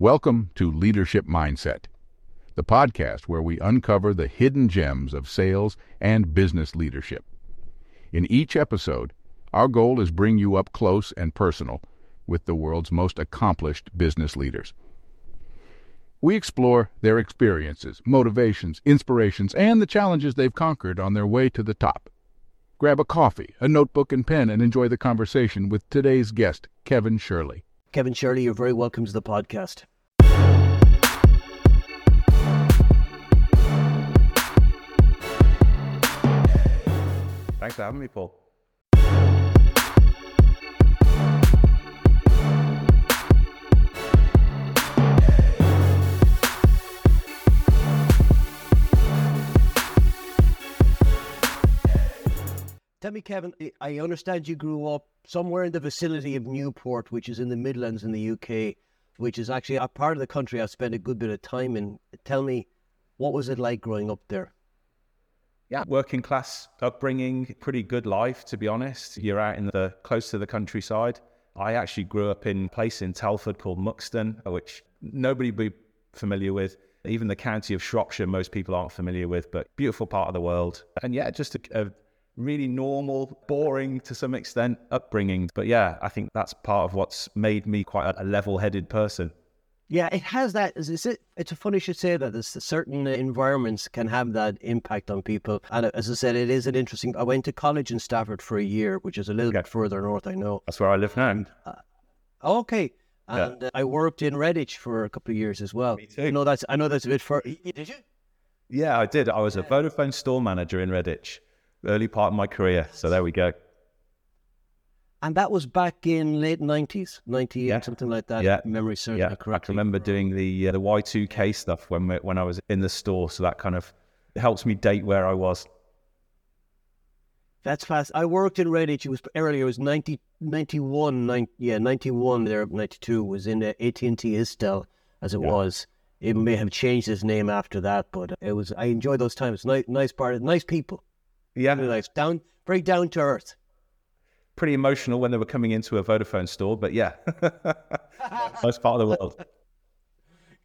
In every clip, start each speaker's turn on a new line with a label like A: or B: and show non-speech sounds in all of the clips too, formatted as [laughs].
A: Welcome to Leadership Mindset, the podcast where we uncover the hidden gems of sales and business leadership. In each episode, our goal is bring you up close and personal with the world's most accomplished business leaders. We explore their experiences, motivations, inspirations, and the challenges they've conquered on their way to the top. Grab a coffee, a notebook, and pen and enjoy the conversation with today's guest, Kevin Shirley.
B: Kevin Shirley, you're very welcome to the podcast.
C: Thanks for having me, Paul.
B: Tell me, Kevin, I understand you grew up somewhere in the vicinity of Newport, which is in the Midlands in the UK, which is actually a part of the country I've spent a good bit of time in. Tell me, what was it like growing up there?
C: Yeah, working class upbringing, pretty good life, to be honest. You're out in the close to the countryside. I actually grew up in a place in Telford called Muxton, which nobody would be familiar with. Even the county of Shropshire, most people aren't familiar with, but beautiful part of the world. And yeah, just a, a really normal, boring to some extent upbringing. But yeah, I think that's part of what's made me quite a level headed person.
B: Yeah, it has that. Is it? It's funny you should say that. There's certain environments can have that impact on people. And as I said, it is an interesting. I went to college in Stafford for a year, which is a little bit further north. I know.
C: That's where I live now. Uh,
B: okay, and yeah. uh, I worked in Redditch for a couple of years as well.
C: Me too.
B: I know that's. I know that's a bit far. Did you?
C: Yeah, I did. I was a Vodafone store manager in Redditch early part of my career. So there we go.
B: And that was back in late nineties, ninety yeah. something like that.
C: Yeah,
B: memory serves
C: yeah.
B: me correctly.
C: I remember doing the uh, the Y two K stuff when we, when I was in the store. So that kind of helps me date where I was.
B: That's fast. I worked in Redditch. It was earlier. It was 90, 91, 90, yeah, ninety one. There, ninety two was in the AT and T Istel as it yeah. was. It may have changed its name after that, but it was. I enjoyed those times. Nice, nice part. Nice people.
C: Yeah,
B: really nice. Down, very down to earth.
C: Pretty emotional when they were coming into a Vodafone store, but yeah, [laughs] nice part of the world.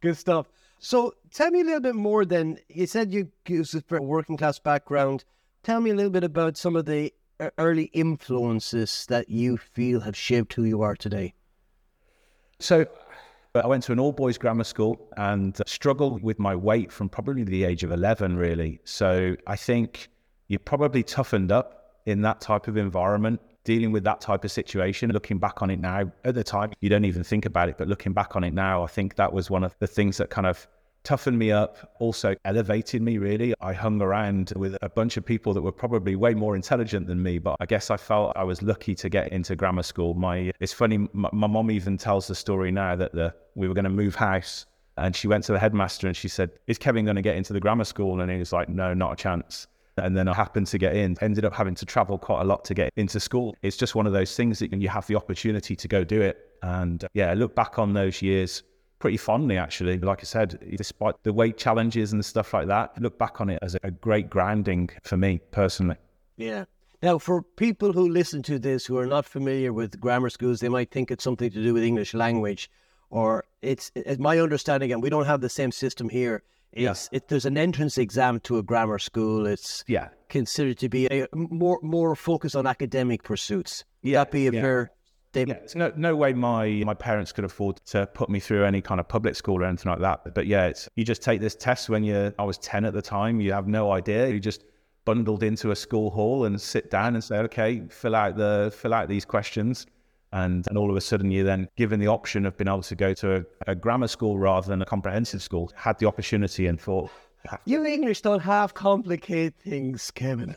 B: Good stuff. So, tell me a little bit more. Then you said you use a working class background. Tell me a little bit about some of the early influences that you feel have shaped who you are today.
C: So, uh, I went to an all boys grammar school and struggled with my weight from probably the age of 11, really. So, I think you're probably toughened up in that type of environment, dealing with that type of situation. Looking back on it now, at the time, you don't even think about it, but looking back on it now, I think that was one of the things that kind of toughened me up, also elevated me really. I hung around with a bunch of people that were probably way more intelligent than me, but I guess I felt I was lucky to get into grammar school. My it's funny, my, my mom even tells the story now that the we were going to move house and she went to the headmaster and she said, "Is Kevin going to get into the grammar school?" And he was like, "No, not a chance." And then I happened to get in, ended up having to travel quite a lot to get into school. It's just one of those things that you have the opportunity to go do it. And uh, yeah, I look back on those years pretty fondly, actually. Like I said, despite the weight challenges and stuff like that, I look back on it as a great grounding for me personally.
B: Yeah. Now, for people who listen to this who are not familiar with grammar schools, they might think it's something to do with English language, or it's, it's my understanding, and we don't have the same system here it's, yeah. it, there's an entrance exam to a grammar school. It's
C: yeah
B: considered to be a more more focused on academic pursuits. Yeah, that be a
C: yeah.
B: fair
C: yeah, no, no way my my parents could afford to put me through any kind of public school or anything like that. But yeah, it's you just take this test when you I was ten at the time. You have no idea. You just bundled into a school hall and sit down and say, okay, fill out the fill out these questions and, and all of a sudden, you're then given the option of being able to go to a, a grammar school rather than a comprehensive school. Had the opportunity and thought,
B: you English don't half complicate things, Kevin.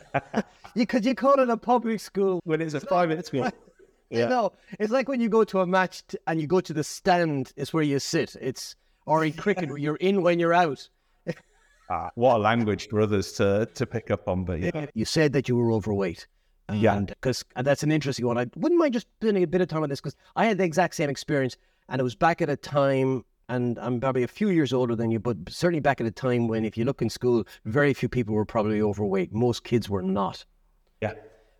B: Because [laughs] you, you call it a public school
C: when it's a private school. [laughs] [laughs]
B: Yeah. You know, it's like when you go to a match t- and you go to the stand, it's where you sit. It's or in cricket, you're in when you're out.
C: ah, what a language for others to to pick up on, but yeah.
B: You said that you were overweight.
C: Yeah.
B: Because that's an interesting one. I wouldn't mind just spending a bit of time on this because I had the exact same experience. And it was back at a time, and I'm probably a few years older than you, but certainly back at a time when, if you look in school, very few people were probably overweight. Most kids were not.
C: Yeah.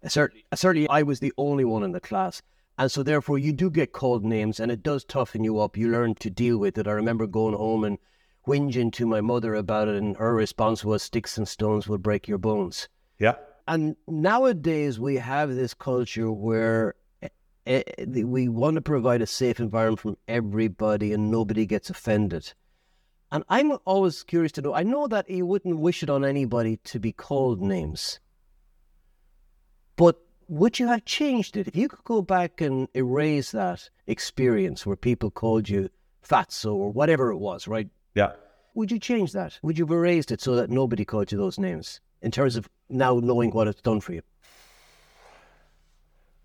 B: Certainly, certainly, I was the only one in the class. And so, therefore, you do get called names and it does toughen you up. You learn to deal with it. I remember going home and whinging to my mother about it, and her response was, Sticks and stones will break your bones.
C: Yeah.
B: And nowadays, we have this culture where eh, eh, we want to provide a safe environment for everybody and nobody gets offended. And I'm always curious to know I know that you wouldn't wish it on anybody to be called names. But would you have changed it? If you could go back and erase that experience where people called you fatso or whatever it was, right?
C: Yeah.
B: Would you change that? Would you have erased it so that nobody called you those names in terms of now knowing what it's done for you?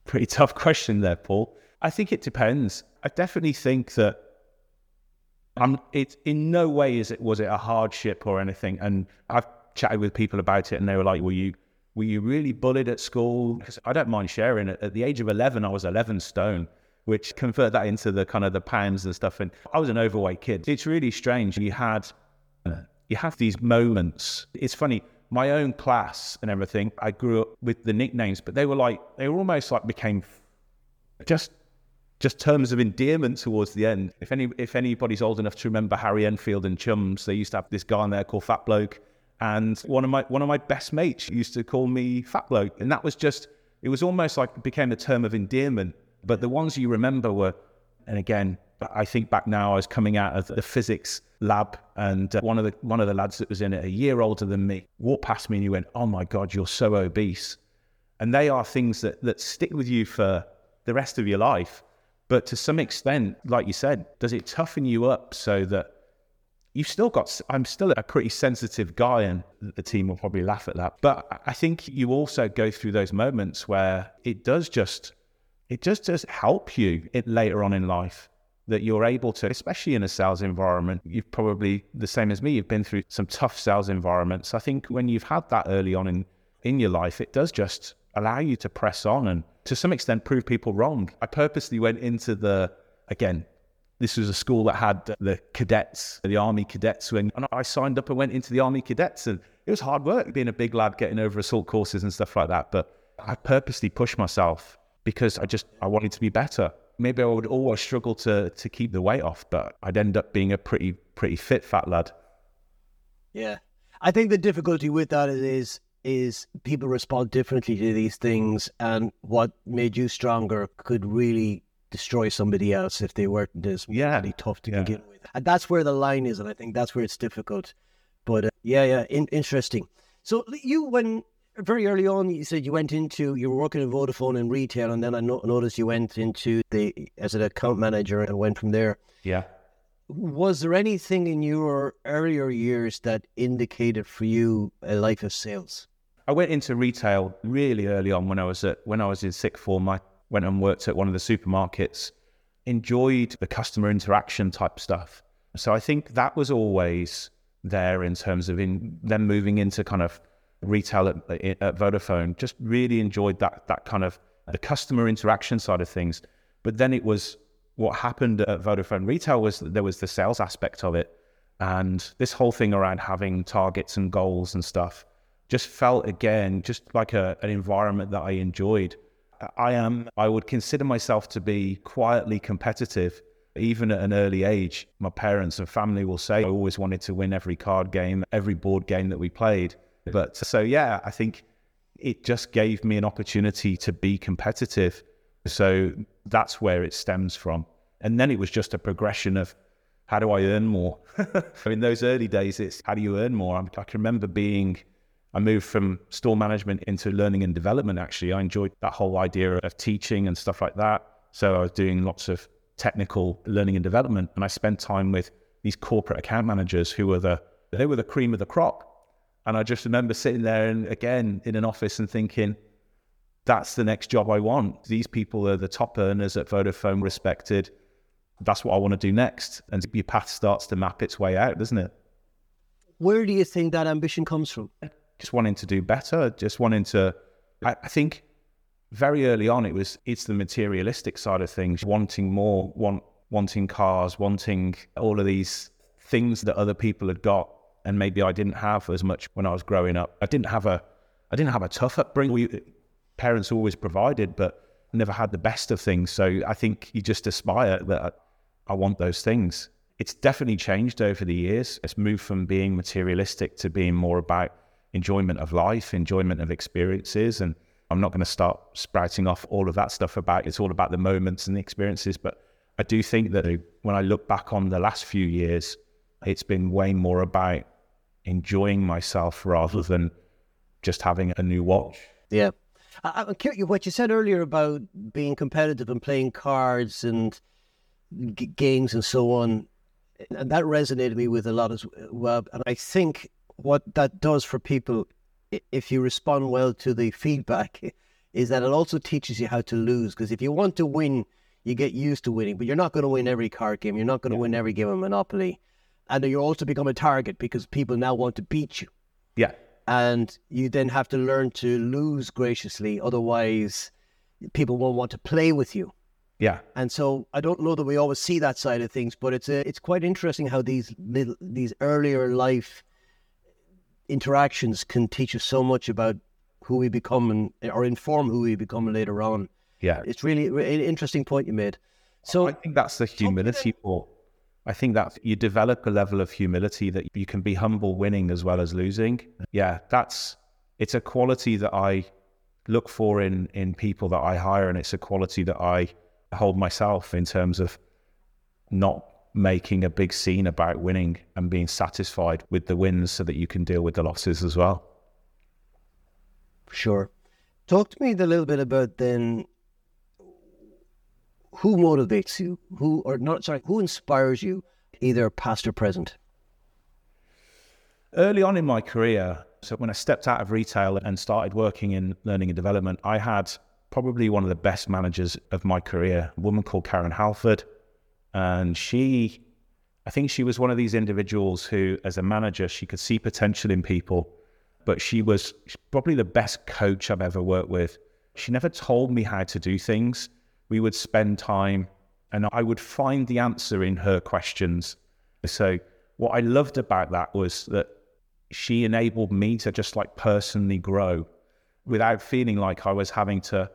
C: Pretty tough question there, Paul. I think it depends. I definitely think that I'm it in no way is it was it a hardship or anything. And I've chatted with people about it and they were like, Were you were you really bullied at school? Because I don't mind sharing it. At the age of 11, I was 11 stone, which convert that into the kind of the pounds and stuff. And I was an overweight kid. It's really strange. You had, you have these moments. It's funny. My own class and everything, I grew up with the nicknames, but they were like, they were almost like became just just terms of endearment towards the end. If any if anybody's old enough to remember Harry Enfield and Chums, they used to have this guy in there called Fat Bloke and one of my one of my best mates used to call me fat bloke, and that was just it was almost like became a term of endearment. But the ones you remember were, and again, I think back now, I was coming out of the physics lab, and uh, one of the one of the lads that was in it, a year older than me, walked past me and he went, "Oh my god, you're so obese," and they are things that that stick with you for the rest of your life. But to some extent, like you said, does it toughen you up so that you've still got, I'm still a pretty sensitive guy, and the team will probably laugh at that. But I think you also go through those moments where it does just, it just does help you it later on in life that you're able to, especially in a sales environment. You've probably, the same as me, you've been through some tough sales environments. I think when you've had that early on in, in your life, it does just allow you to press on and to some extent prove people wrong. I purposely went into the, again, this was a school that had the cadets, the army cadets wing. And I signed up and went into the army cadets. And it was hard work being a big lad, getting over assault courses and stuff like that. But I purposely pushed myself because I just, I wanted to be better. Maybe I would always struggle to, to keep the weight off, but I'd end up being a pretty, pretty fit fat lad.
B: Yeah. I think the difficulty with that is, is people respond differently to these things and what made you stronger could really destroy somebody else if they weren't as yeah. really tough to yeah. begin with. And that's where the line is, and I think that's where it's difficult. But uh, yeah, yeah, in- interesting. So you, when very early on, you said you went into you were working in Vodafone in retail, and then I no- noticed you went into the as an account manager and went from there.
C: Yeah.
B: Was there anything in your earlier years that indicated for you a life of sales?
C: I went into retail really early on when I was at when I was in sixth form. I went and worked at one of the supermarkets, enjoyed the customer interaction type stuff. So I think that was always there in terms of in them moving into kind of retail at, at Vodafone. Just really enjoyed that that kind of the customer interaction side of things. But then it was what happened at Vodafone Retail was there was the sales aspect of it, and this whole thing around having targets and goals and stuff just felt again just like a, an environment that I enjoyed. I am, I would consider myself to be quietly competitive, even at an early age. My parents and family will say I always wanted to win every card game, every board game that we played. But so, yeah, I think it just gave me an opportunity to be competitive. So that's where it stems from. And then it was just a progression of how do I earn more? [laughs] I mean, those early days, it's how do you earn more? I can remember being I moved from store management into learning and development. Actually, I enjoyed that whole idea of teaching and stuff like that. So I was doing lots of technical learning and development, and I spent time with these corporate account managers who were the they were the cream of the crop. And I just remember sitting there and again in an office and thinking, that's the next job I want. These people are the top earners at Vodafone, respected. That's what I want to do next. And your path starts to map its way out, doesn't it?
B: Where do you think that ambition comes from?
C: just wanting to do better, just wanting to. I, I think very early on it was it's the materialistic side of things, wanting more, want wanting cars, wanting all of these things that other people had got, and maybe I didn't have as much when I was growing up. I didn't have a, I didn't have a tough upbringing. We, parents always provided, but never had the best of things. So I think you just aspire that I want those things. It's definitely changed over the years. It's moved from being materialistic to being more about enjoyment of life, enjoyment of experiences. And I'm not going to start sprouting off all of that stuff about it's all about the moments and the experiences. But I do think that when I look back on the last few years, it's been way more about enjoying myself rather than just having a new watch.
B: Yeah. I, am curious what you said earlier about being competitive and playing cards and g- games and so on. And that resonated me with a lot as well. And I think what that does for people, if you respond well to the feedback, [laughs] is that it also teaches you how to lose. Because if you want to win, you get used to winning, but you're not going to win every card game. You're not going to yeah. win every game of Monopoly. And you also become a target because people now want to beat you.
C: Yeah
B: and you then have to learn to lose graciously. Otherwise, people won't want to play with you.
C: Yeah.
B: And so I don't know that we always see that side of things, but it's a, it's quite interesting how these little, these earlier life interactions can teach us so much about who we become and or inform who we become later on.
C: Yeah.
B: It's really an interesting point you made. So
C: I think that's the humility for I think that you develop a level of humility that you can be humble winning as well as losing. Yeah, that's it's a quality that I look for in in people that I hire and it's a quality that I hold myself in terms of not making a big scene about winning and being satisfied with the wins so that you can deal with the losses as well.
B: Sure. Talk to me a little bit about then who motivates you? Who or not? Sorry, who inspires you, either past or present?
C: Early on in my career, so when I stepped out of retail and started working in learning and development, I had probably one of the best managers of my career, a woman called Karen Halford, and she. I think she was one of these individuals who, as a manager, she could see potential in people, but she was probably the best coach I've ever worked with. She never told me how to do things we would spend time and I would find the answer in her questions. So, what I loved about that was that she enabled me to just like personally grow without feeling like I was having to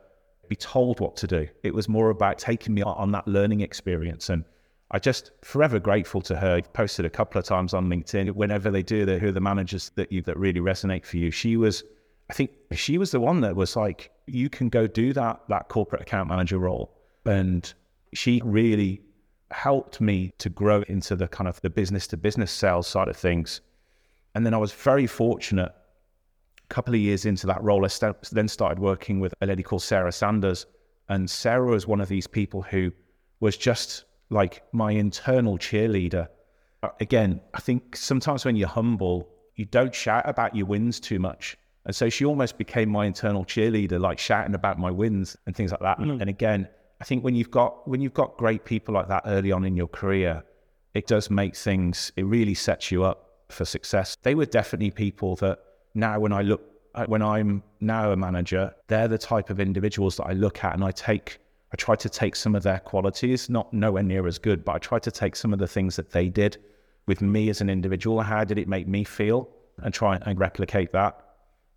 C: be told what to do. It was more about taking me on that learning experience. And I just forever grateful to her. I've posted a couple of times on LinkedIn. Whenever they do, they who are the managers that you that really resonate for you. She was I think she was the one that was like, you can go do that that corporate account manager role. And she really helped me to grow into the kind of the business to business sales side of things. And then I was very fortunate. A couple of years into that role, I st- then started working with a lady called Sarah Sanders. And Sarah was one of these people who was just like my internal cheerleader. Again, I think sometimes when you're humble, you don't shout about your wins too much. And so she almost became my internal cheerleader, like shouting about my wins and things like that. Mm. And again, I think when you've got when you've got great people like that early on in your career, it does make things. It really sets you up for success. They were definitely people that now, when I look, uh, when I'm now a manager, they're the type of individuals that I look at and I take. I try to take some of their qualities, not nowhere near as good, but I try to take some of the things that they did with me as an individual. How did it make me feel? And try and replicate that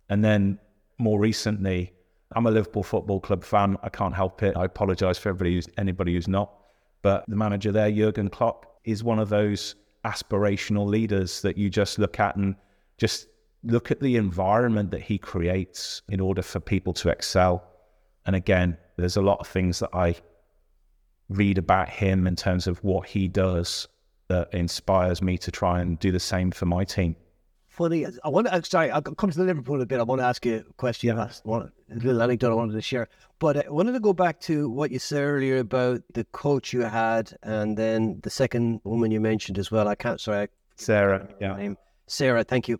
C: and then more recently, I'm a Liverpool Football Club fan. I can't help it. I apologise for everybody who's, anybody who's not. But the manager there, Jurgen Klopp, is one of those aspirational leaders that you just look at and just look at the environment that he creates in order for people to excel. And again, there's a lot of things that I read about him in terms of what he does that inspires me to try and do the same for my team
B: funny. I want to, uh, sorry, I'll come to Liverpool a bit. I want to ask you a question. Yeah. One, a little anecdote I wanted to share. But uh, I wanted to go back to what you said earlier about the coach you had and then the second woman you mentioned as well. I can't, sorry. I,
C: Sarah. Yeah. Name.
B: Sarah, thank you.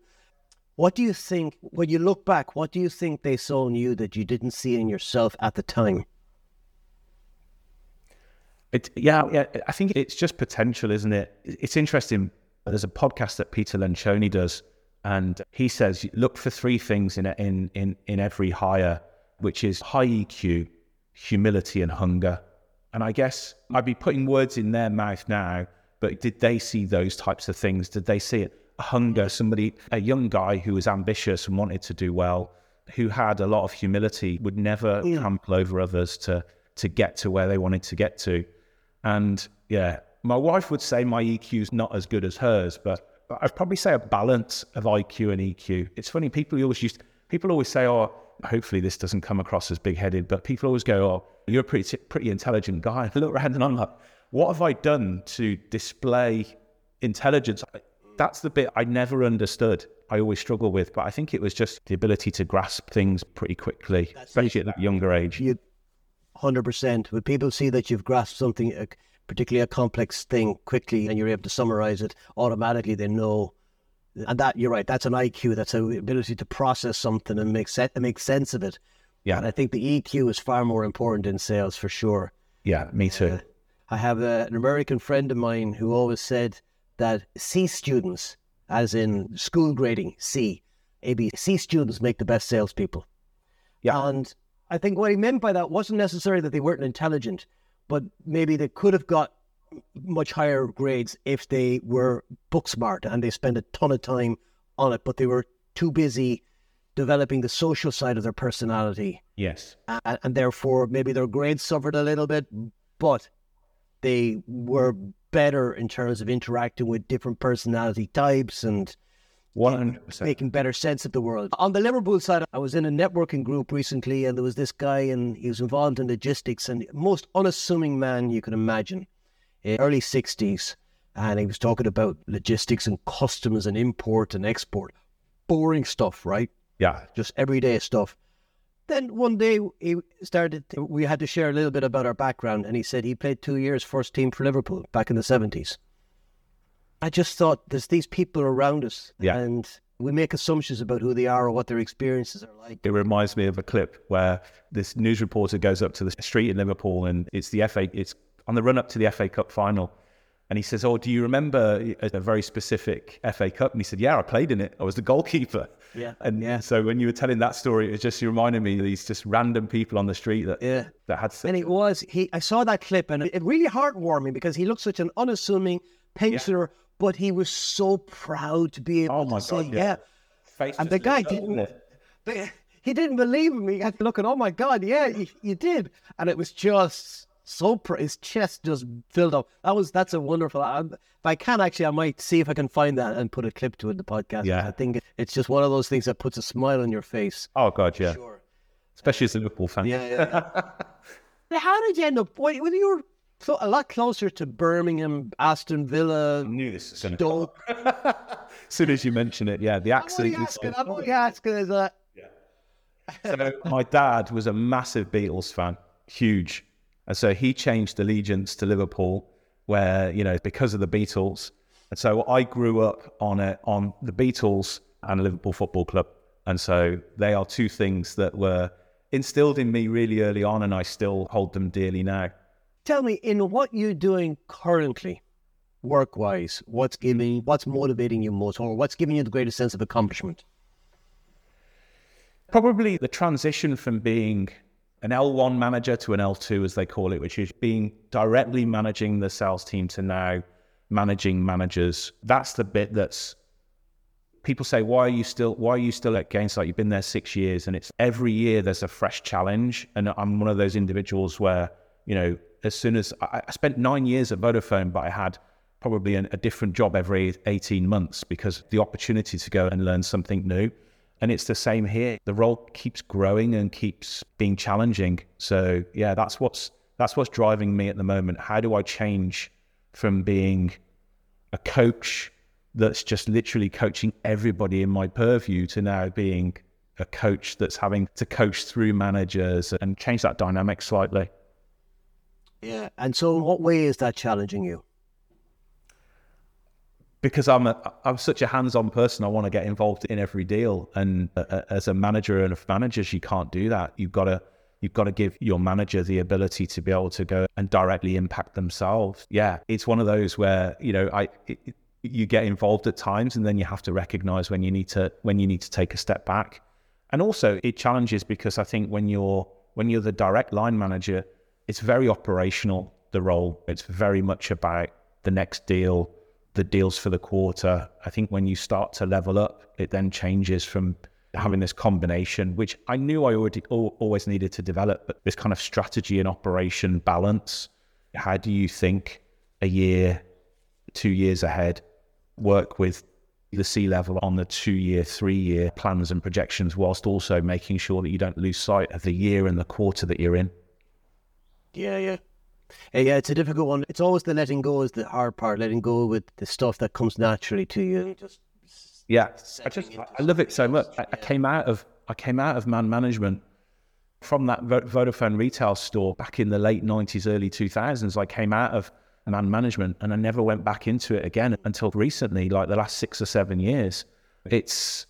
B: What do you think, when you look back, what do you think they saw in you that you didn't see in yourself at the time?
C: It, yeah, yeah, I think it's just potential, isn't it? It's interesting. There's a podcast that Peter Lencioni does and he says, look for three things in, in, in, in every hire, which is high EQ, humility, and hunger. And I guess I'd be putting words in their mouth now, but did they see those types of things? Did they see it? A hunger, somebody, a young guy who was ambitious and wanted to do well, who had a lot of humility would never
B: Yeah.
C: trample over others to to get to where they wanted to get to. And yeah, my wife would say my EQ is not as good as hers, but I'd probably say a balance of IQ and EQ. It's funny, people always used people always say, oh, hopefully this doesn't come across as big headed, but people always go, oh, you're a pretty pretty intelligent guy. [laughs] I look around and I'm like, what have I done to display intelligence? That's the bit I never understood. I always struggle with, but I think it was just the ability to grasp things pretty quickly, That's especially at that younger age.
B: You, hundred percent. When people see that you've grasped something, uh, particularly a complex thing, quickly, and you're able to summarize it, automatically they know. And that you're right. That's an IQ. That's an ability to process something and make se- make sense of it.
C: Yeah.
B: And I think the EQ is far more important in sales for sure.
C: Yeah, me too.
B: Uh, I have a, an American friend of mine who always said that C students, as in school grading, C, A, B, C students make the best salespeople.
C: Yeah.
B: And I think what he meant by that wasn't necessarily that they weren't intelligent, but maybe they could have got much higher grades if they were book smart and they spent a ton of time on it, but they were too busy developing the social side of their personality
C: Yes.
B: and, and therefore maybe their grades suffered a little bit, but they were better in terms of interacting with different personality types and
C: One hundred percent.
B: making better sense of the world. On the Liverpool side, I was in a networking group recently, and there was this guy, and he was involved in logistics, and most unassuming man you can imagine, in early sixties, and he was talking about logistics and customs and import and export, boring stuff, right?
C: Yeah.
B: just everyday stuff. Then one day he started. We had to share a little bit about our background, and he said he played two years first team for Liverpool back in the seventies. I just thought there's these people around us,
C: Yeah.
B: and we make assumptions about who they are or what their experiences are like.
C: It reminds me of a clip where this news reporter goes up to the street in Liverpool and it's the FA, it's on the run up to the FA Cup final. And he says, Oh, do you remember a, very specific FA Cup? And he said, Yeah, I played in it. I was the goalkeeper.
B: Yeah. [laughs]
C: And
B: Yeah.
C: so when you were telling that story, it was just reminded me of these just random people on the street that
B: Yeah.
C: that had
B: And it was he. I saw that clip, and it, it really heartwarming because he looked such an unassuming pensioner, but he was so proud to be able
C: Oh my
B: to say,
C: God, yeah.
B: yeah.
C: face
B: And the guy didn't. But he didn't believe me. He had to look at, oh my God, yeah, you, you did. And it was just so, pr- his chest just filled up. That was, that's a wonderful, I, if I can actually, I might see if I can find that and put a clip to it in the podcast.
C: Yeah.
B: I think it's just one of those things that puts a smile on your face.
C: Oh God, yeah.
B: Sure.
C: Especially as a Liverpool fan.
B: Yeah, yeah. yeah. [laughs] How did you end up, when you were clo- a lot closer to Birmingham, Aston Villa,
C: I knew this was going to
B: Stoke.
C: As [laughs] soon as you mention it, yeah, the
B: I'm only
C: accent. is-
B: asking, I'm only asking, is that,
C: So my dad was a massive Beatles fan, huge, and so he changed allegiance to Liverpool, where you know because of the Beatles, and so I grew up on it on the Beatles and Liverpool Football Club, and so they are two things that were instilled in me really early on, and I still hold them dearly now.
B: Tell me in what you're doing currently work wise what's giving what's motivating you most or what's giving you the greatest sense of accomplishment
C: Probably the transition from being an L1 manager to an L2, as they call it, which is being directly managing the sales team to now managing managers. That's the bit that's people say, why are you still why are you still at Gainsight? You've been there six years, and it's every year there's a fresh challenge. And I'm one of those individuals where, you know, as soon as I, I spent nine years at Vodafone, but I had probably an, a different job every 18 months because the opportunity to go and learn something new. And it's the same here. The role keeps growing and keeps being challenging. So yeah, that's what's that's what's driving me at the moment. How do I change from being a coach that's just literally coaching everybody in my purview to now being a coach that's having to coach through managers and change that dynamic slightly.
B: Yeah and so in what way is that challenging you
C: because I'm a I'm such a hands-on person. I want to get involved in every deal, and uh, as a manager and of managers, you can't do that. You've got to you've got to give your manager the ability to be able to go and directly impact themselves. Yeah, it's one of those where you know I. It, you get involved at times and then you have to recognize when you need to when you need to take a step back and also it challenges because i think when you're when you're the direct line manager it's very operational the role it's very much about the next deal the deals for the quarter i think when you start to level up it then changes from having this combination, which I knew I already always needed to develop, but this kind of strategy and operation balance. How do you think a year, two years ahead, work with the C level on the two year, three year plans and projections, whilst also making sure that you don't lose sight of the year and the quarter that you're in?
B: Yeah, yeah. Uh, yeah, it's a difficult one. It's always the letting go is the hard part, letting go with the stuff that comes naturally to you. Just
C: yeah, I just I love it so much. I, I, came out of I came out of man management from that Vodafone retail store back in the late nineties, early two thousands. I came out of man management and I never went back into it again until recently, like the last six or seven years. It's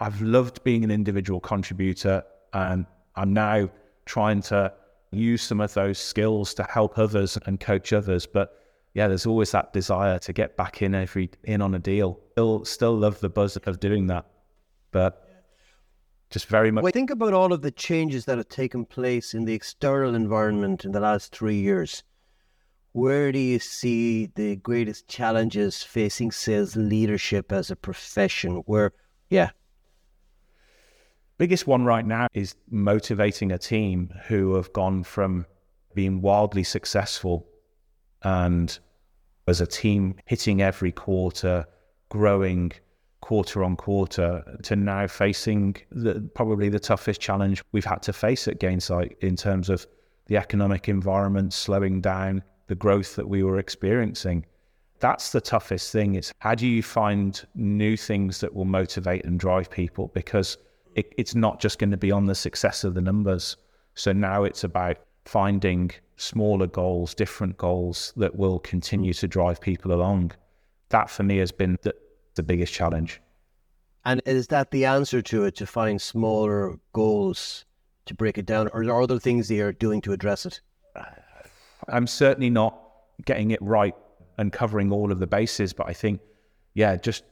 C: I've loved being an individual contributor, and I'm now trying to use some of those skills to help others and coach others. But yeah, there's always that desire to get back in every in on a deal. Still, still love the buzz of doing that, but just very much.
B: Well, think about all of the changes that have taken place in the external environment in the last three years. Where do you see the greatest challenges facing sales leadership as a profession? Where, yeah,
C: biggest one right now is motivating a team who have gone from being wildly successful and as a team hitting every quarter, growing quarter on quarter to now facing the, probably the toughest challenge we've had to face at Gainsight in terms of the economic environment slowing down, the growth that we were experiencing. That's the toughest thing. It's how do you find new things that will motivate and drive people? Because it, it's not just going to be on the success of the numbers. So now it's about finding smaller goals, different goals that will continue to drive people along. That for me has been the, the biggest challenge.
B: And is that the answer to it, to find smaller goals to break it down? Or are there other things that you're doing to address it?
C: Uh, I'm certainly not getting it right and covering all of the bases, but I think, yeah, just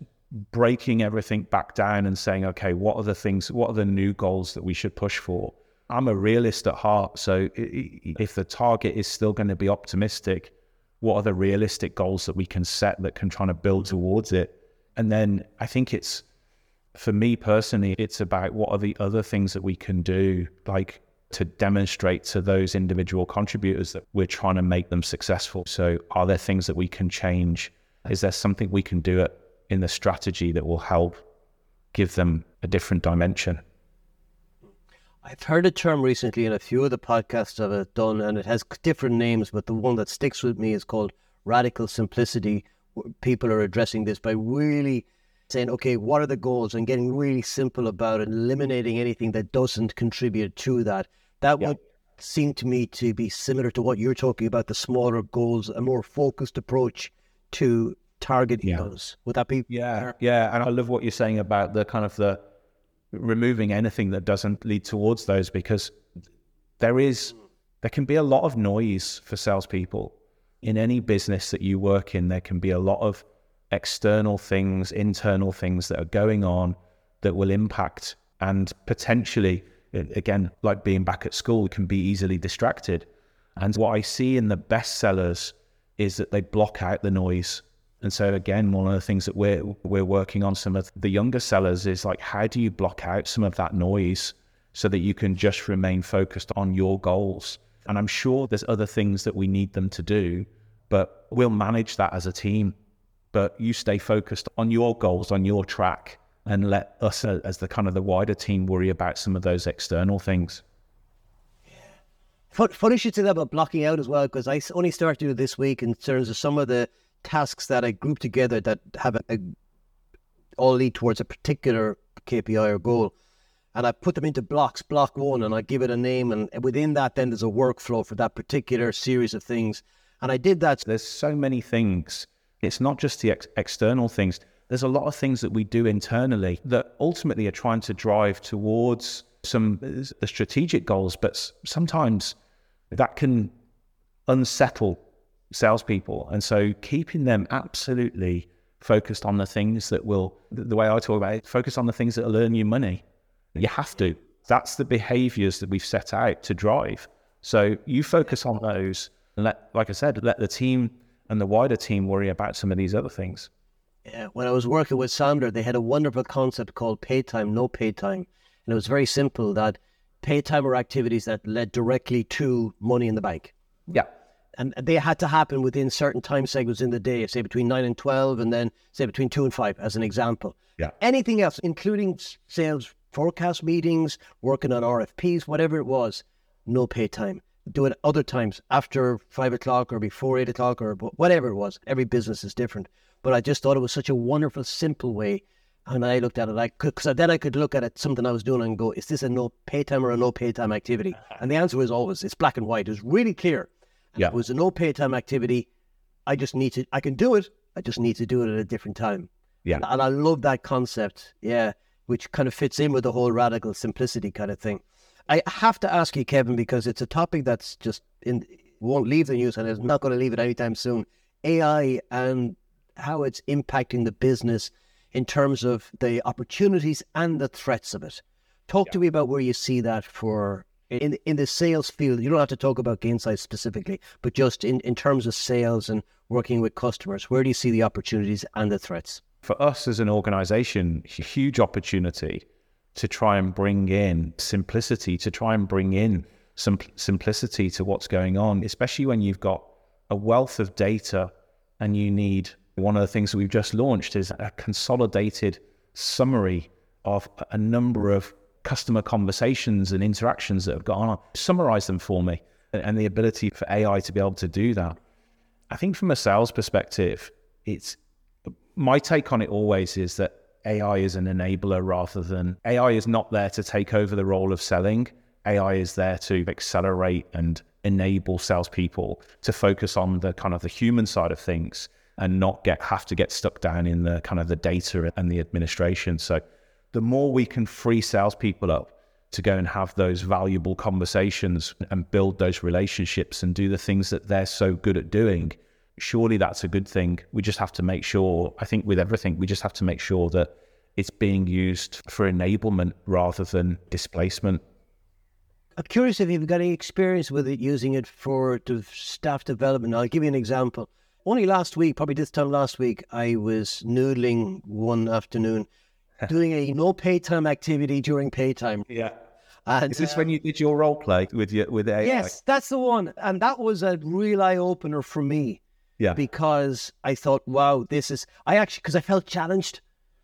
C: breaking everything back down and saying, okay, what are the things, what are the new goals that we should push for? I'm a realist at heart. So if the target is still going to be optimistic, what are the realistic goals that we can set that can try to build towards it? And then I think it's, for me personally, it's about what are the other things that we can do, like to demonstrate to those individual contributors that we're trying to make them successful. So are there things that we can change? Is there something we can do at, in the strategy that will help give them a different dimension?
B: I've heard a term recently in a few of the podcasts I've done, and it has different names, but the one that sticks with me is called radical simplicity. People are addressing this by really saying, okay, what are the goals, and getting really simple about it, eliminating anything that doesn't contribute to that. That yeah. would seem to me to be similar to what you're talking about the smaller goals, a more focused approach to targeting yeah. those. Would that be?
C: Yeah, yeah. And I love what you're saying about the kind of the removing anything that doesn't lead towards those because there is there can be a lot of noise for salespeople in any business that you work in. There can be a lot of external things, internal things that are going on that will impact and potentially, again, like being back at school, can be easily distracted. And what I see in the best sellers is that they block out the noise and so again, one of the things that we're we're working on some of the younger sellers is like how do you block out some of that noise so that you can just remain focused on your goals. And I'm sure there's other things that we need them to do, but we'll manage that as a team. But you stay focused on your goals, on your track, and let us uh, as the kind of the wider team worry about some of those external things.
B: Funny you should say that about blocking out as well, because I only started to do this week in terms of some of the tasks that I group together that have a, a, all lead towards a particular KPI or goal. And I put them into blocks, block one, and I give it a name. And within that, then there's a workflow for that particular series of things. And I did that.
C: There's so many things. It's not just the ex- external things. There's a lot of things that we do internally that ultimately are trying to drive towards some uh, the strategic goals, but sometimes that can unsettle salespeople. And so keeping them absolutely focused on the things that will, the way I talk about it, focus on the things that will earn you money. You have to. That's the behaviors that we've set out to drive. So you focus on those and let, like I said, let the team and the wider team worry about some of these other things.
B: uh, when I was working with Sandler, they had a wonderful concept called pay time, no pay time. And it was very simple that pay time were activities that led directly to money in the bank.
C: Yeah.
B: And they had to happen within certain time segments in the day, say between 9 and 12, and then say between 2 and 5, as an example.
C: Yeah.
B: Anything else, including sales forecast meetings, working on RFPs, whatever it was, no pay time. Do it other times after five o'clock or before eight o'clock or whatever it was. Every business is different. But I just thought it was such a wonderful, simple way. And I looked at it, I could, because then I could look at it, something I was doing and go, is this a no pay time or a no pay time activity? [laughs] And the answer was always, it's black and white. It was really clear.
C: Yeah.
B: It was a no pay time activity. I just need to, I can do it. I just need to do it at a different time.
C: Yeah.
B: And, I love that concept. Yeah. Which kind of fits in with the whole radical simplicity kind of thing. I have to ask you, Kevin, because it's a topic that's just in won't leave the news and is not going to leave it anytime soon. AI and how it's impacting the business in terms of the opportunities and the threats of it. Talk to me about where you see that for in in the sales field. You don't have to talk about Gainsight specifically, but just in, in terms of sales and working with customers, where do you see the opportunities and the threats?
C: For us as an organization, huge opportunity to try and bring in simplicity, to try and bring in some simplicity to what's going on, especially when you've got a wealth of data and you need one of the things that we've just launched is a consolidated summary of a number of customer conversations and interactions that have gone on. Summarize them for me and the ability for AI to be able to do that. I think from a sales perspective, it's my take on it always is that AI is an enabler rather than AI is not there to take over the role of selling. AI is there to accelerate and enable salespeople to focus on the kind of the human side of things and not get have to get stuck down in the kind of the data and the administration. So the more we can free salespeople up to go and have those valuable conversations and build those relationships and do the things that they're so good at doing, surely that's a good thing. We just have to make sure, I think with everything, we just have to make sure that it's being used for enablement rather than displacement.
B: I'm curious if you've got any experience with it, using it for staff development. I'll give you an example. Only last week, probably this time last week, I was noodling one afternoon, [laughs] doing a no pay time activity during pay time.
C: Yeah.
B: And,
C: Is this
B: uh,
C: when you did your role play with your with AI?
B: Yes, that's the one. And that was a real eye opener for me
C: Yeah.
B: because I thought, wow, this is, I actually, because I felt challenged.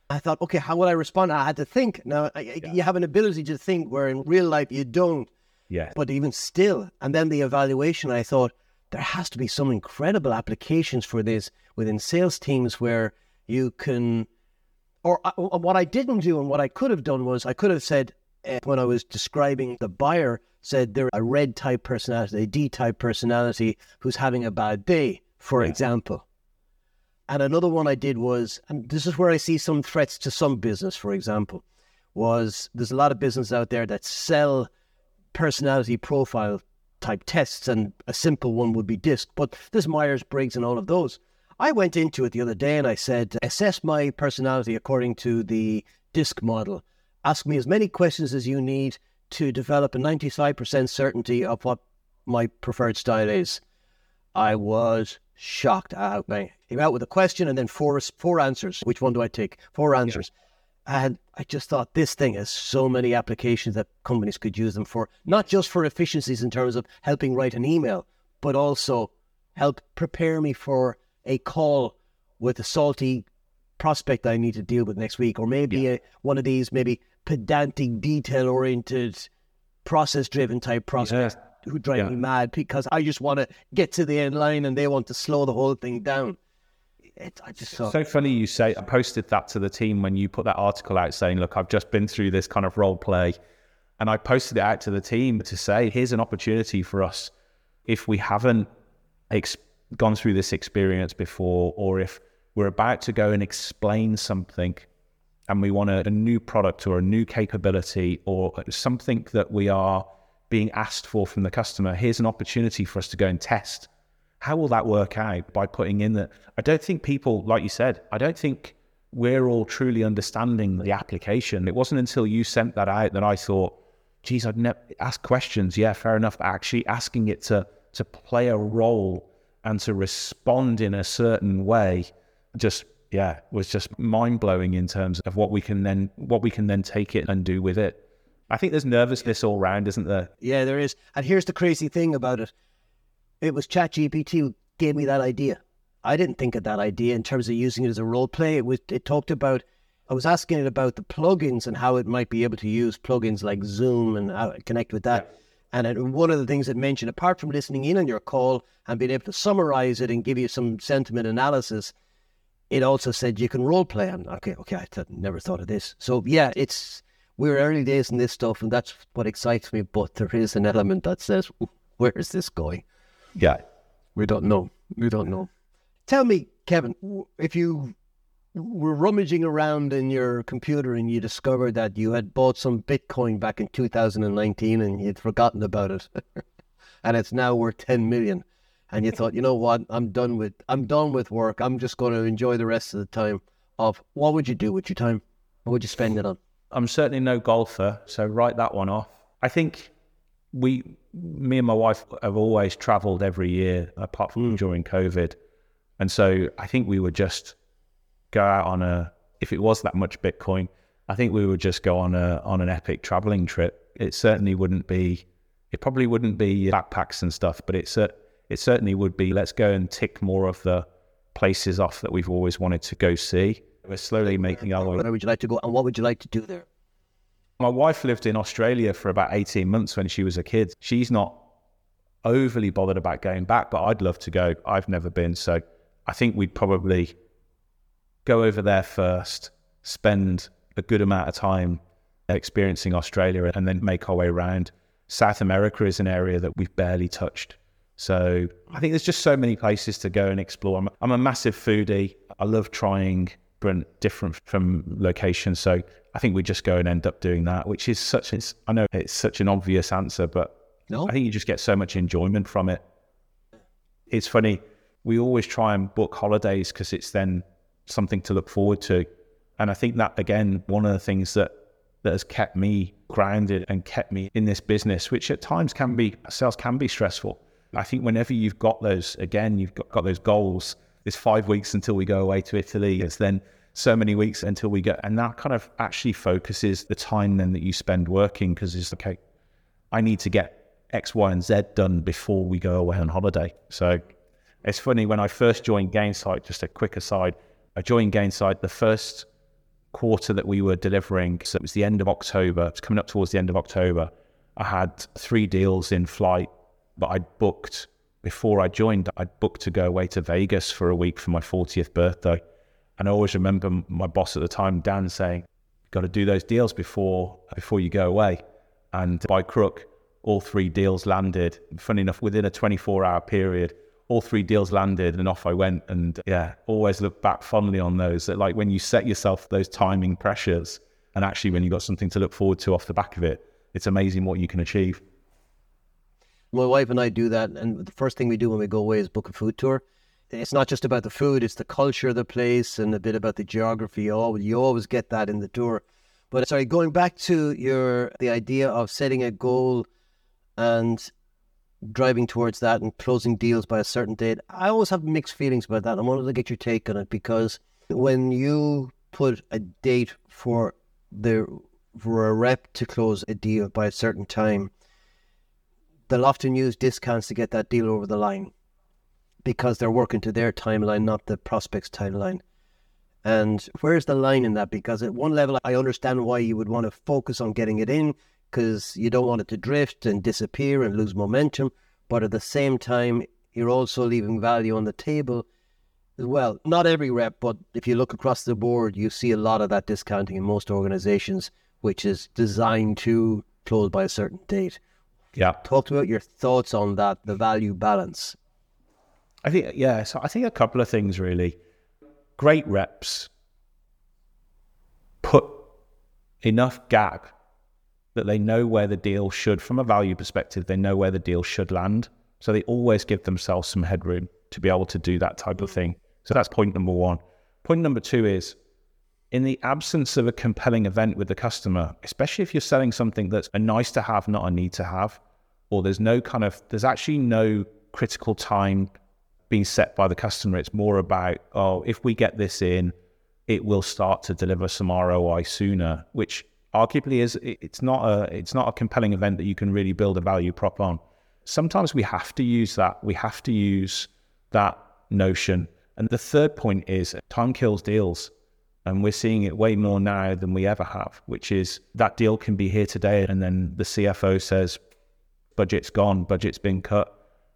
B: I thought, okay, how will I respond? I had to think. Now, I, you have an ability to think where in real life you don't.
C: Yeah.
B: But even still, and then the evaluation, I thought there has to be some incredible applications for this within sales teams where you can, or uh, what I didn't do and what I could have done was I could have said uh, when I was describing the buyer, said they're a red type personality, a D type personality who's having a bad day, for
C: Yeah.
B: example. And another one I did was, and this is where I see some threats to some business, for example, was there's a lot of business out there that sell personality profile type tests, and a simple one would be DISC, but there's Myers Briggs and all of those. I went into it the other day and I said, assess my personality according to the DISC model. Ask me as many questions as you need to develop a 95% certainty of what my preferred style is. I was shocked. I I came out with a question and then four four answers. Which one do I take? Four answers. And I just thought this thing has so many applications that companies could use them for, not just for efficiencies in terms of helping write an email, but also help prepare me for a call with a salty prospect I need to deal with next week, or maybe a, one of these maybe pedantic, detail oriented, process driven type prospects who drive
C: Yeah.
B: me mad because I just want to get to the end line and they want to slow the whole thing down. It, I just thought,
C: So funny you say I posted that to the team when you put that article out saying, look, I've just been through this kind of role play. And I posted it out to the team to say, here's an opportunity for us if we haven't gone through this experience before, or if we're about to go and explain something and we want a, a new product or a new capability or something that we are being asked for from the customer, here's an opportunity for us to go and test. How will that work out by putting in that? I don't think people, like you said, I don't think we're all truly understanding the application. It wasn't until you sent that out that I thought, geez, I'd never ask questions. Yeah, fair enough. But actually asking it to to play a role and to respond in a certain way just yeah, was just mind blowing in terms of what we can then what we can then take it and do with it. I think there's nervousness all round, isn't there?
B: Yeah, there is. And here's the crazy thing about it. It was ChatGPT who gave me that idea. I didn't think of that idea in terms of using it as a role play. It was it talked about I was asking it about the plugins and how it might be able to use plugins like Zoom and how connect with that. And it, one of the things it mentioned, apart from listening in on your call and being able to summarize it and give you some sentiment analysis, it also said you can role play. And okay, okay, I th- never thought of this. So yeah, it's we're early days in this stuff, and that's what excites me. But there is an element that says, [laughs] where is this going?
C: Yeah,
B: we don't know. We don't know. Tell me, Kevin, if you were rummaging around in your computer and you discovered that you had bought some Bitcoin back in 2019 and you'd forgotten about it, [laughs] and it's now worth 10 million, and you thought, you know what, I'm done with I'm done with work. I'm just going to enjoy the rest of the time. Of what would you do with your time? What would you spend it on?
C: I'm certainly no golfer, so write that one off. I think we, me and my wife, have always travelled every year, apart from mm. during COVID, and so I think we were just go out on a. If it was that much Bitcoin, I think we would just go on a on an epic traveling trip. It certainly wouldn't be. It probably wouldn't be backpacks and stuff, but it's a it certainly would be let's go and tick more of the places off that we've always wanted to go see. We're slowly making our way.
B: Where would you like to go and what would you like to do there?
C: My wife lived in Australia for about 18 months when she was a kid. She's not overly bothered about going back, but I'd love to go. I've never been. So I think we'd probably go over there first, spend a good amount of time experiencing Australia, and then make our way around. South America is an area that we've barely touched. So I think there's just so many places to go and explore. I'm, I'm a massive foodie. I love trying different from locations. So I think we just go and end up doing that, which is such. It's, I know it's such an obvious answer, but no. I think you just get so much enjoyment from it. It's funny. We always try and book holidays because it's then something to look forward to, and I think that again, one of the things that that has kept me grounded and kept me in this business, which at times can be sales can be stressful I think whenever you've got those, again, you've got, got those goals, it's five weeks until we go away to Italy. It's then so many weeks until we go, and that kind of actually focuses the time then that you spend working because it's okay, I need to get X, Y, and Z done before we go away on holiday. So it's funny when I first joined Gainsight, just a quick aside, I joined Gainsight the first quarter that we were delivering. So it was the end of October, it's coming up towards the end of October. I had three deals in flight but I'd booked before I joined, I'd booked to go away to Vegas for a week for my 40th birthday. And I always remember my boss at the time, Dan, saying, got to do those deals before before you go away. And by crook, all three deals landed. Funny enough, within a 24 hour period, all three deals landed and off I went. And yeah, always look back fondly on those. That like when you set yourself those timing pressures, and actually when you got something to look forward to off the back of it, it's amazing what you can achieve.
B: My wife and I do that, and the first thing we do when we go away is book a food tour. It's not just about the food; it's the culture of the place and a bit about the geography. You always, you always get that in the tour. But sorry, going back to your the idea of setting a goal and driving towards that and closing deals by a certain date. I always have mixed feelings about that. I wanted to get your take on it because when you put a date for the for a rep to close a deal by a certain time, they'll often use discounts to get that deal over the line because they're working to their timeline, not the prospect's timeline. And where's the line in that? Because at one level, I understand why you would want to focus on getting it in because you don't want it to drift and disappear and lose momentum. But at the same time, you're also leaving value on the table as well. Not every rep, but if you look across the board, you see a lot of that discounting in most organizations, which is designed to close by a certain date.
C: Yeah.
B: Talk about your thoughts on that, the value balance.
C: I think, yeah, so I think a couple of things really. Great reps put enough gap that they know where the deal should, from a value perspective, they know where the deal should land. So they always give themselves some headroom to be able to do that type of thing. So that's point number one. Point number two is in the absence of a compelling event with the customer, especially if you're selling something that's a nice to have, not a need to have, or there's no kind of, there's actually no critical time being set by the customer. It's more about, oh, if we get this in, it will start to deliver some ROI sooner, which arguably is it's not a it's not a compelling event that you can really build a value prop on. Sometimes we have to use that. We have to use that notion. And the third point is time kills deals. And we're seeing it way more now than we ever have, which is that deal can be here today. And then the CFO says, budget's gone, budget's been cut.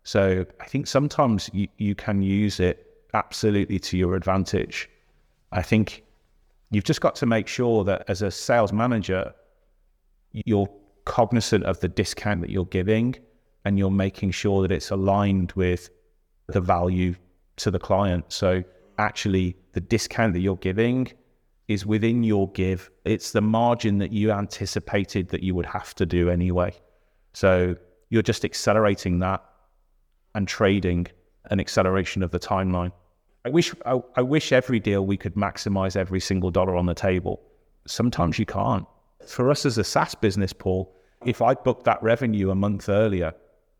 C: So I think sometimes you, you can use it absolutely to your advantage. I think you've just got to make sure that as a sales manager, you're cognizant of the discount that you're giving and you're making sure that it's aligned with the value to the client. So actually, the discount that you're giving is within your give. It's the margin that you anticipated that you would have to do anyway. So you're just accelerating that and trading an acceleration of the timeline. I wish I, I, wish every deal we could maximize every single dollar on the table. Sometimes you can't. For us as a SaaS business, Paul, if I book that revenue a month earlier,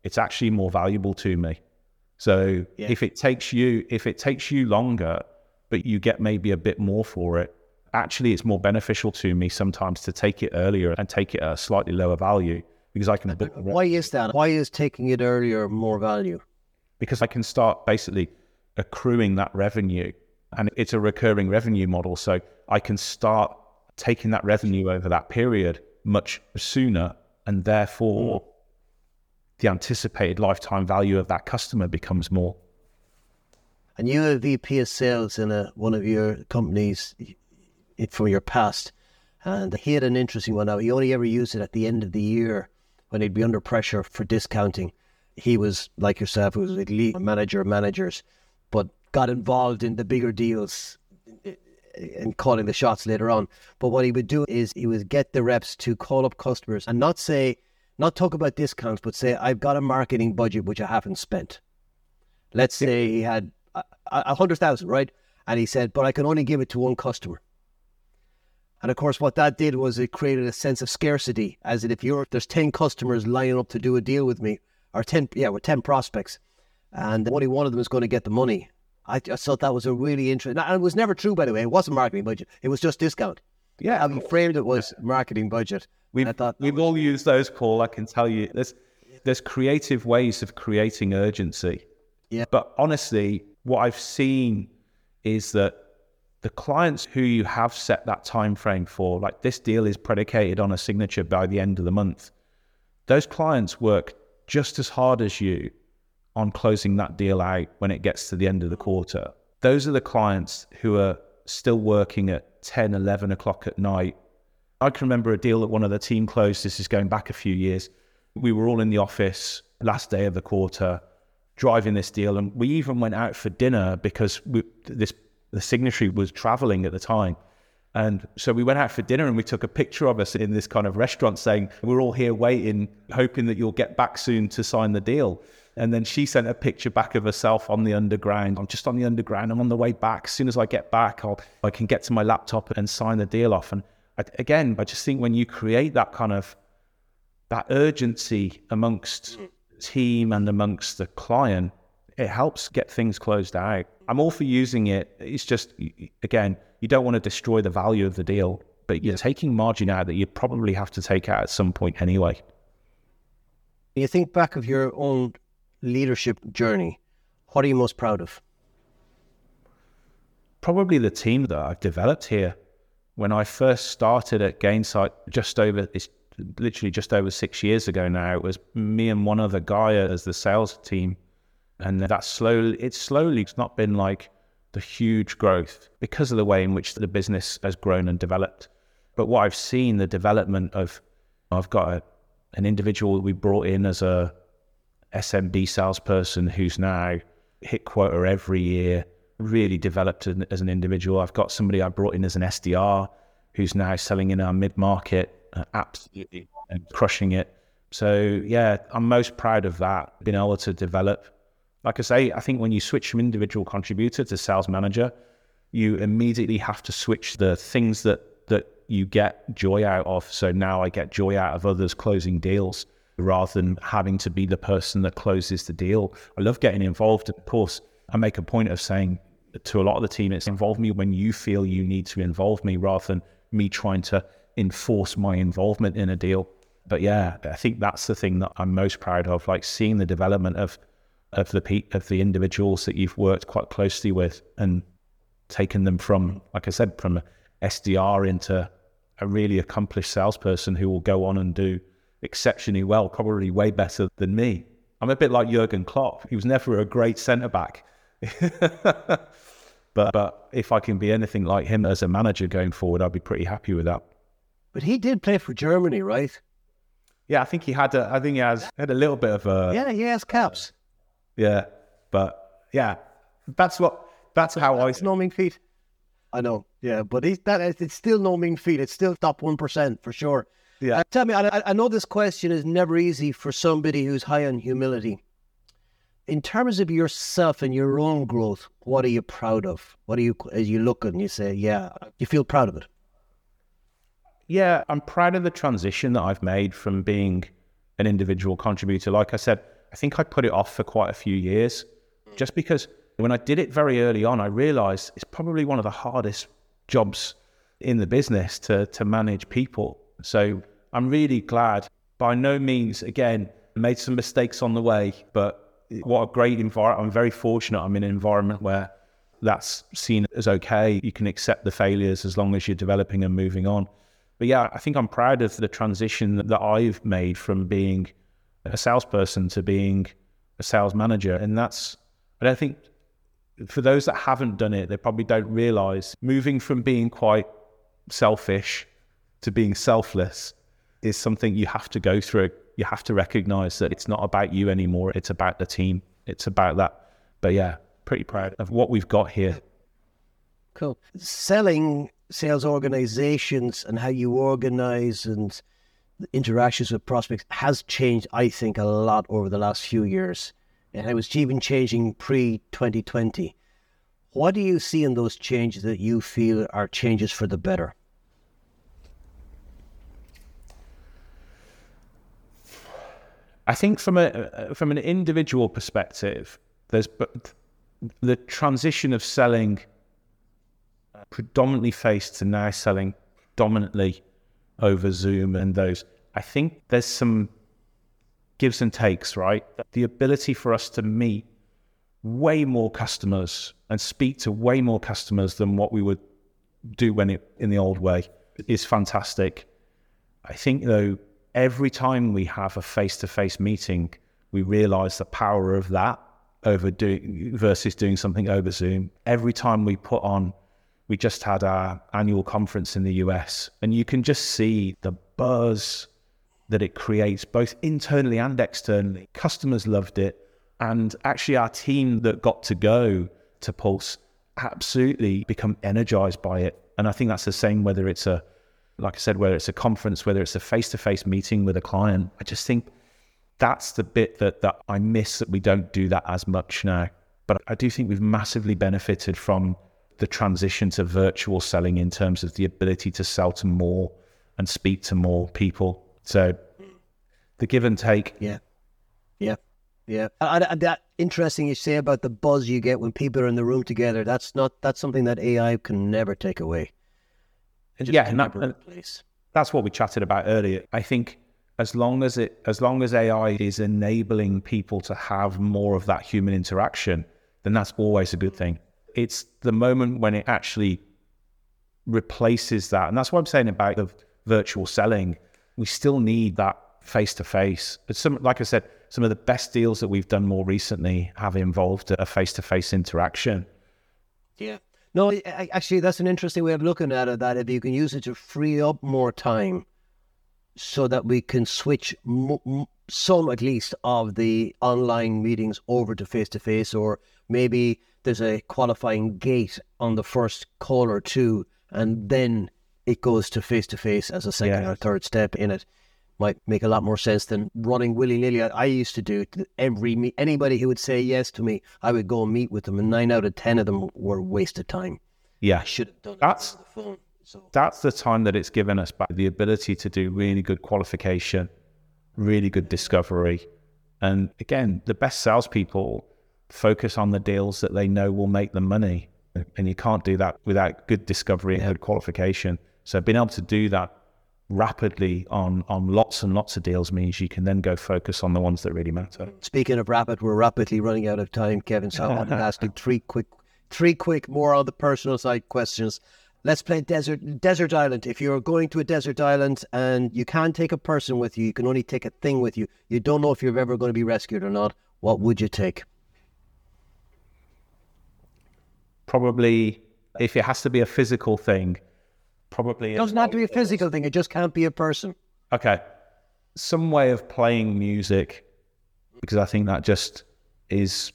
C: it's actually more valuable to me. So yeah. if it takes you if it takes you longer, but you get maybe a bit more for it, actually it's more beneficial to me sometimes to take it earlier and take it at a slightly lower value because I can book.
B: Why is that? Why is taking it earlier more value?
C: Because I can start basically accruing that revenue. And it's a recurring revenue model. So I can start taking that revenue over that period much sooner. And therefore, mm. the anticipated lifetime value of that customer becomes more.
B: And you are VP of sales in a, one of your companies from your past. And he had an interesting one now. He only ever used it at the end of the year when he'd be under pressure for discounting. He was like yourself, he was a lead manager of managers got involved in the bigger deals and calling the shots later on. But what he would do is he would get the reps to call up customers and not say, not talk about discounts, but say, I've got a marketing budget which I haven't spent. Let's say he had a, a hundred thousand, right? And he said, but I can only give it to one customer. And of course, what that did was it created a sense of scarcity, as in if you're there's ten customers lining up to do a deal with me, or ten yeah, with ten prospects, and only one of them is going to get the money. I just thought that was a really interesting. And it was never true, by the way. It wasn't marketing budget. It was just discount.
C: Yeah,
B: I mean, framed it was marketing budget.
C: We've thought we've was... all used those, Paul. I can tell you, there's there's creative ways of creating urgency.
B: Yeah.
C: But honestly, what I've seen is that the clients who you have set that time frame for, like this deal is predicated on a signature by the end of the month. Those clients work just as hard as you on closing that deal out when it gets to the end of the quarter. Those are the clients who are still working at 10, 11 o'clock at night. I can remember a deal that one of the team closed. This is going back a few years. We were all in the office last day of the quarter driving this deal. And we even went out for dinner because we, this the signatory was traveling at the time. And so we went out for dinner and we took a picture of us in this kind of restaurant saying, We're all here waiting, hoping that you'll get back soon to sign the deal. And then she sent a picture back of herself on the underground. I'm just on the underground. I'm on the way back. As soon as I get back, I'll, I can get to my laptop and sign the deal off. And I, again, I just think when you create that kind of that urgency amongst mm. team and amongst the client, it helps get things closed out. I'm all for using it. It's just, again, you don't want to destroy the value of the deal, but you're taking margin out that you probably have to take out at some point anyway.
B: You think back of your own leadership journey, what are you most proud of?
C: Probably the team that I've developed here. When I first started at Gainsight, just over it's literally just over six years ago now, it was me and one other guy as the sales team, and that slowly, it's slowly, it's not been like the huge growth because of the way in which the business has grown and developed. But what I've seen, the development of, I've got a, an individual we brought in as a SMB salesperson who's now hit quota every year, really developed as an individual. I've got somebody I brought in as an SDR who's now selling in our mid market, uh, absolutely and crushing it. So, yeah, I'm most proud of that, being able to develop. Like I say, I think when you switch from individual contributor to sales manager, you immediately have to switch the things that, that you get joy out of. So now I get joy out of others closing deals rather than having to be the person that closes the deal. I love getting involved. Of course, I make a point of saying to a lot of the team, it's involve me when you feel you need to involve me rather than me trying to enforce my involvement in a deal. But yeah, I think that's the thing that I'm most proud of, like seeing the development of of the pe- of the individuals that you've worked quite closely with and taken them from, like I said, from a SDR into a really accomplished salesperson who will go on and do exceptionally well, probably way better than me. I'm a bit like Jurgen Klopp. He was never a great centre back. [laughs] but but if I can be anything like him as a manager going forward, I'd be pretty happy with that.
B: But he did play for Germany, right?
C: Yeah, I think he had a. I think he has had a little bit of a.
B: Yeah, he has caps.
C: Yeah, but yeah, that's what. That's how I.
B: It's no mean feat. I know. Yeah, but he's that. It's still no mean feat. It's still top one percent for sure.
C: Yeah.
B: Uh, tell me, I, I know this question is never easy for somebody who's high on humility. In terms of yourself and your own growth, what are you proud of? What are you as you look and you say, yeah, you feel proud of it?
C: Yeah, I'm proud of the transition that I've made from being an individual contributor. Like I said, I think I put it off for quite a few years just because when I did it very early on, I realized it's probably one of the hardest jobs in the business to, to manage people. So I'm really glad. By no means, again, made some mistakes on the way, but what a great environment. I'm very fortunate. I'm in an environment where that's seen as okay. You can accept the failures as long as you're developing and moving on. But yeah, I think I'm proud of the transition that I've made from being a salesperson to being a sales manager. And that's, I don't think for those that haven't done it, they probably don't realize moving from being quite selfish to being selfless is something you have to go through. You have to recognize that it's not about you anymore. It's about the team. It's about that. But yeah, pretty proud of what we've got here.
B: Cool. Selling sales organizations and how you organize and interactions with prospects has changed, I think, a lot over the last few years. And it was even changing pre 2020. What do you see in those changes that you feel are changes for the better?
C: I think from a uh, from an individual perspective, there's the transition of selling uh, predominantly face to now selling dominantly over Zoom and those. I think there's some gives and takes, right? The ability for us to meet way more customers and speak to way more customers than what we would do when it in the old way is fantastic. I think though, every time we have a face to face meeting, we realize the power of that over doing versus doing something over Zoom. Every time we put on we just had our annual conference in the US, and you can just see the buzz that it creates, both internally and externally. Customers loved it. And actually, our team that got to go to Pulse absolutely become energized by it. And I think that's the same whether it's a, like I said, whether it's a conference, whether it's a face to face meeting with a client. I just think that's the bit that, that I miss that we don't do that as much now. But I do think we've massively benefited from the transition to virtual selling in terms of the ability to sell to more and speak to more people. So the give and take.
B: Yeah. Yeah. Yeah. And, that interesting you say about the buzz you get when people are in the room together. That's not that's something that AI can never take away.
C: Yeah, and that, and that's what we chatted about earlier. I think as long as it as long as AI is enabling people to have more of that human interaction, then that's always a good thing. It's the moment when it actually replaces that. And that's what I'm saying about the virtual selling. We still need that face to face. But some, like I said, some of the best deals that we've done more recently have involved a face to face interaction.
B: Yeah. No, actually, that's an interesting way of looking at it. That if you can use it to free up more time, so that we can switch some, at least, of the online meetings over to face to face, or maybe there's a qualifying gate on the first call or two, and then it goes to face to face as a second or third step in it. Might make a lot more sense than running willy nilly. I used to do every meet. Anybody who would say yes to me, I would go and meet with them, and nine out of ten of them were wasted time.
C: Yeah,
B: I should have done
C: that's
B: the phone.
C: So. That's the time that it's given us back the ability to do really good qualification, really good discovery, and again, the best salespeople focus on the deals that they know will make them money. and you can't do that without good discovery and good qualification. So being able to do that rapidly on on lots and lots of deals means you can then go focus on the ones that really matter.
B: Speaking of rapid, we're rapidly running out of time, Kevin. So I want to ask you three quick, three quick more on the personal side questions. Let's play desert desert island. If you're going to a desert island and you can't take a person with you, you can only take a thing with you. You don't know if you're ever going to be rescued or not. What would you take?
C: Probably, if it has to be a physical thing, probably
B: It doesn't have to be a physical thing. It just can't be a person.
C: Okay. Some way of playing music because I think that just is,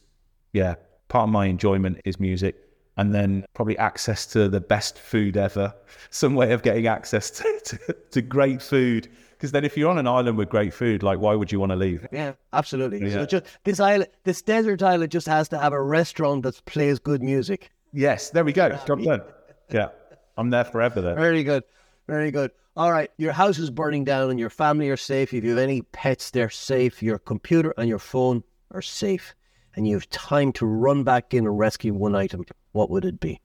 C: yeah, part of my enjoyment is music. And then probably access to the best food ever. [laughs] Some way of getting access to, [laughs] to, to great food. Because then if you're on an island with great food, like why would you want to leave?
B: Yeah, absolutely. So just this island, this desert island, just has to have a restaurant that plays good music.
C: Yes, there we go. Job done. Yeah. I'm there forever then.
B: Very good. Very good. All right. Your house is burning down and your family are safe. If you have any pets, they're safe. Your computer and your phone are safe. And you have time to run back in and rescue one item. What would it be?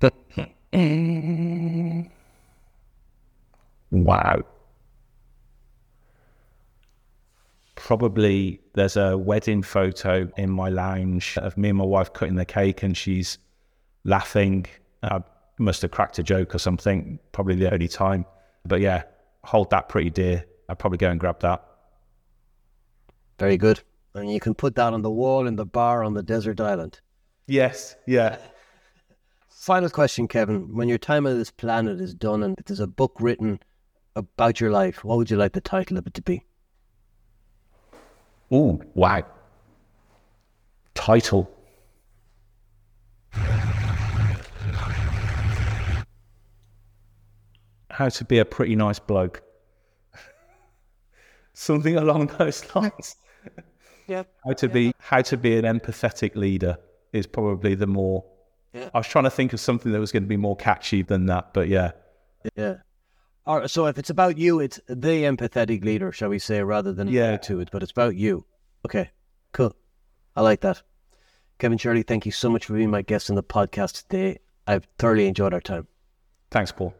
B: [laughs]
C: Wow. Probably there's a wedding photo in my lounge of me and my wife cutting the cake and she's laughing. I must have cracked a joke or something, probably the only time. But yeah, hold that pretty dear. I'd probably go and grab that.
B: Very good. And you can put that on the wall in the bar on the desert island.
C: Yes, yeah. [laughs]
B: Final question, Kevin. When your time on this planet is done and there's a book written about your life, what would you like the title of it to be?
C: Ooh, wow. Title. How to be a pretty nice bloke. [laughs] Something along those lines. [laughs]
B: Yeah.
C: How to be how to be an empathetic leader is probably the more
B: Yeah.
C: I was trying to think of something that was going to be more catchy than that, but yeah.
B: Yeah. All right, so if it's about you, it's the empathetic leader, shall we say, rather than
C: Yeah.
B: to it, but it's about you. Okay, cool. I like that. Kevin Shirley, thank you so much for being my guest on the podcast today. I've thoroughly enjoyed our time.
C: Thanks, Paul.